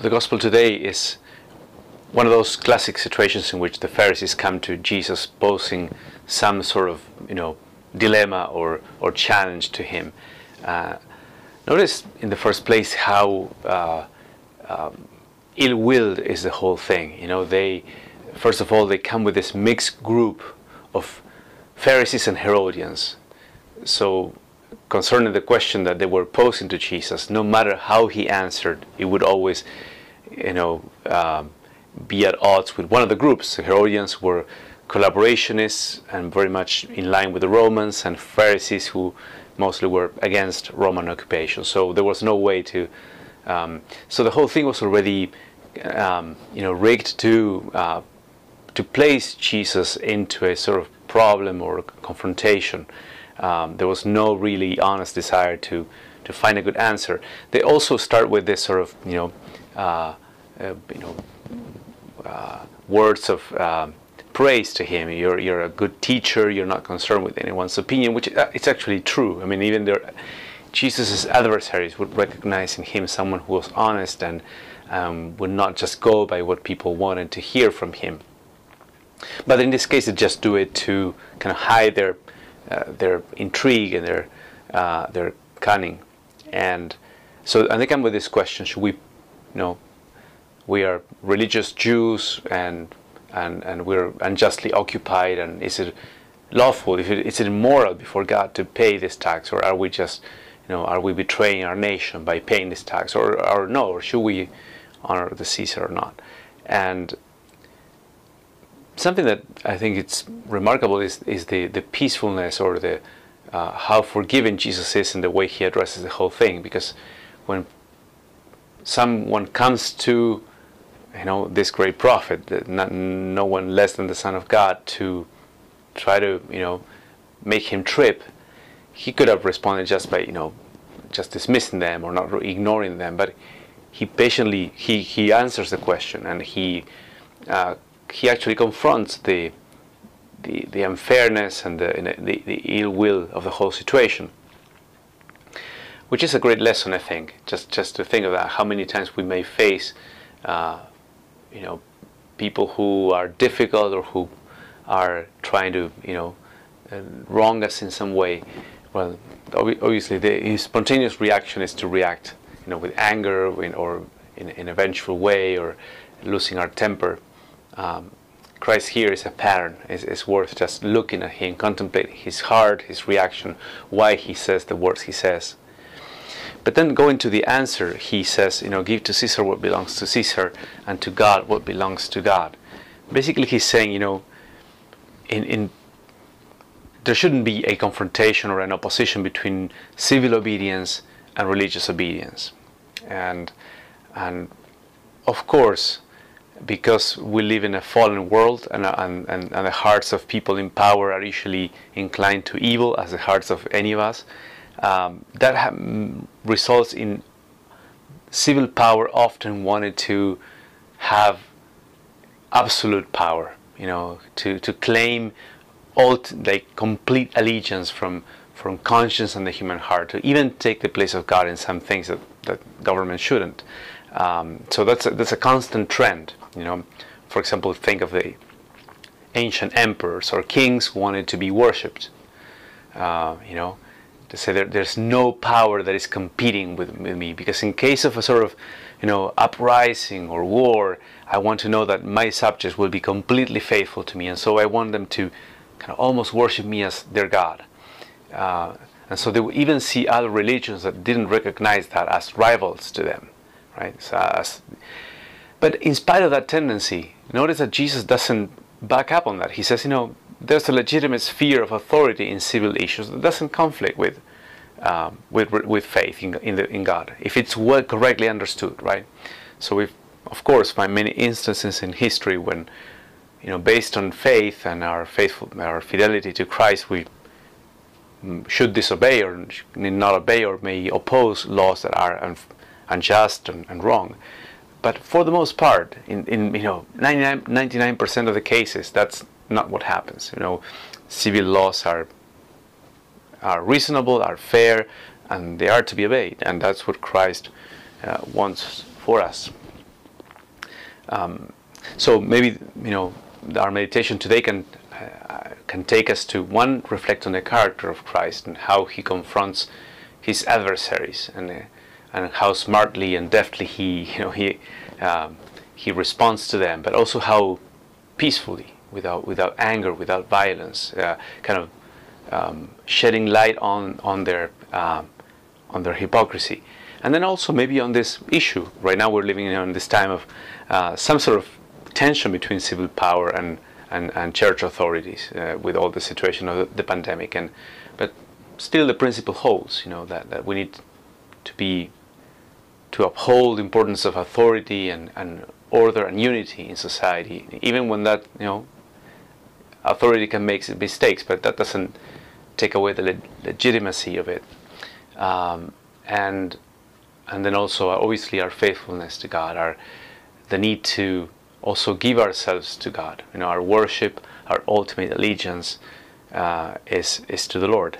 The gospel today is one of those classic situations in which the Pharisees come to Jesus posing some sort of, you know, dilemma or, or challenge to him. Uh, notice in the first place how uh, um, ill-willed is the whole thing. You know, they first of all they come with this mixed group of Pharisees and Herodians. So concerning the question that they were posing to Jesus, no matter how he answered, it would always, you know, um, be at odds with one of the groups. The Herodians were collaborationists and very much in line with the Romans, and Pharisees who mostly were against Roman occupation. So there was no way to. Um, so the whole thing was already, um, you know, rigged to uh, to place Jesus into a sort of problem or confrontation. Um, there was no really honest desire to to find a good answer. They also start with this sort of you know uh, uh, you know uh, words of um, praise to him. You're you're a good teacher. You're not concerned with anyone's opinion, which uh, it's actually true. I mean, even their Jesus' adversaries would recognize in him someone who was honest and um, would not just go by what people wanted to hear from him. But in this case, they just do it to kind of hide their their intrigue and their uh, their cunning, and so and they come with this question: Should we, you know, we are religious Jews and and and we're unjustly occupied, and is it lawful? If it, is it immoral before God to pay this tax, or are we just, you know, are we betraying our nation by paying this tax, or or no, or should we honor the Caesar or not? And something that I think it's remarkable is, is the, the peacefulness or the uh, how forgiving Jesus is in the way he addresses the whole thing. Because when someone comes to you know this great prophet, not, no one less than the Son of God, to try to you know make him trip, he could have responded just by you know just dismissing them or not ignoring them, but he patiently he, he answers the question and he uh, he actually confronts the the, the unfairness and the, the, the ill will of the whole situation, which is a great lesson, I think. Just just to think that, how many times we may face, uh, you know, people who are difficult or who are trying to, you know, uh, wrong us in some way. Well, obviously, the spontaneous reaction is to react, you know, with anger or in, in a vengeful way or losing our temper um, Christ here is a pattern. It's, it's, worth just looking at him, contemplating his heart, his reaction, why he says the words he says. But then going to the answer, he says, you know, give to Caesar what belongs to Caesar, and to God what belongs to God. Basically, he's saying, you know, in, in there shouldn't be a confrontation or an opposition between civil obedience and religious obedience. And and of course, because we live in a fallen world and, and, and, and, the hearts of people in power are usually inclined to evil as the hearts of any of us, um, that ha- results in civil power often wanted to have absolute power, you know, to, to claim all like complete allegiance from from conscience and the human heart, to even take the place of God in some things that, that government shouldn't. Um, so that's a, that's a constant trend. You know, for example, think of the ancient emperors or kings who wanted to be worshipped. Uh, you know, to say that there's no power that is competing with, with me because in case of a sort of you know uprising or war, I want to know that my subjects will be completely faithful to me, and so I want them to kind of almost worship me as their god. Uh, and so they would even see other religions that didn't recognize that as rivals to them, right? So but in spite of that tendency, notice that Jesus doesn't back up on that. He says, you know, there's a legitimate sphere of authority in civil issues that doesn't conflict with um, with, with faith in, in, the, in God, if it's well correctly understood, right? So we've, of course, find many instances in history when, you know, based on faith and our faithful, our fidelity to Christ, we should disobey or not obey or may oppose laws that are un, unjust and, and wrong. But for the most part, in, in you know 99 percent of the cases, that's not what happens. You know, civil laws are are reasonable, are fair, and they are to be obeyed, and that's what Christ uh, wants for us. um, so maybe you know our meditation today can uh, can take us to one reflect on the character of Christ and how he confronts his adversaries and uh, and how smartly and deftly he you know he um, he responds to them, but also how peacefully, without without anger, without violence, uh, kind of um, shedding light on on their um, on their hypocrisy, and then also maybe on this issue. Right now, we're living in this time of uh, some sort of tension between civil power and and, and church authorities uh, with all the situation of the, the, pandemic, and but still the principle holds. You know that, that we need to be to uphold the importance of authority and, and order and unity in society, even when that you know authority can make mistakes, but that doesn't take away the le- legitimacy of it. Um, and and then also obviously our faithfulness to God, our the need to also give ourselves to God. You know, our worship, our ultimate allegiance uh, is is to the Lord.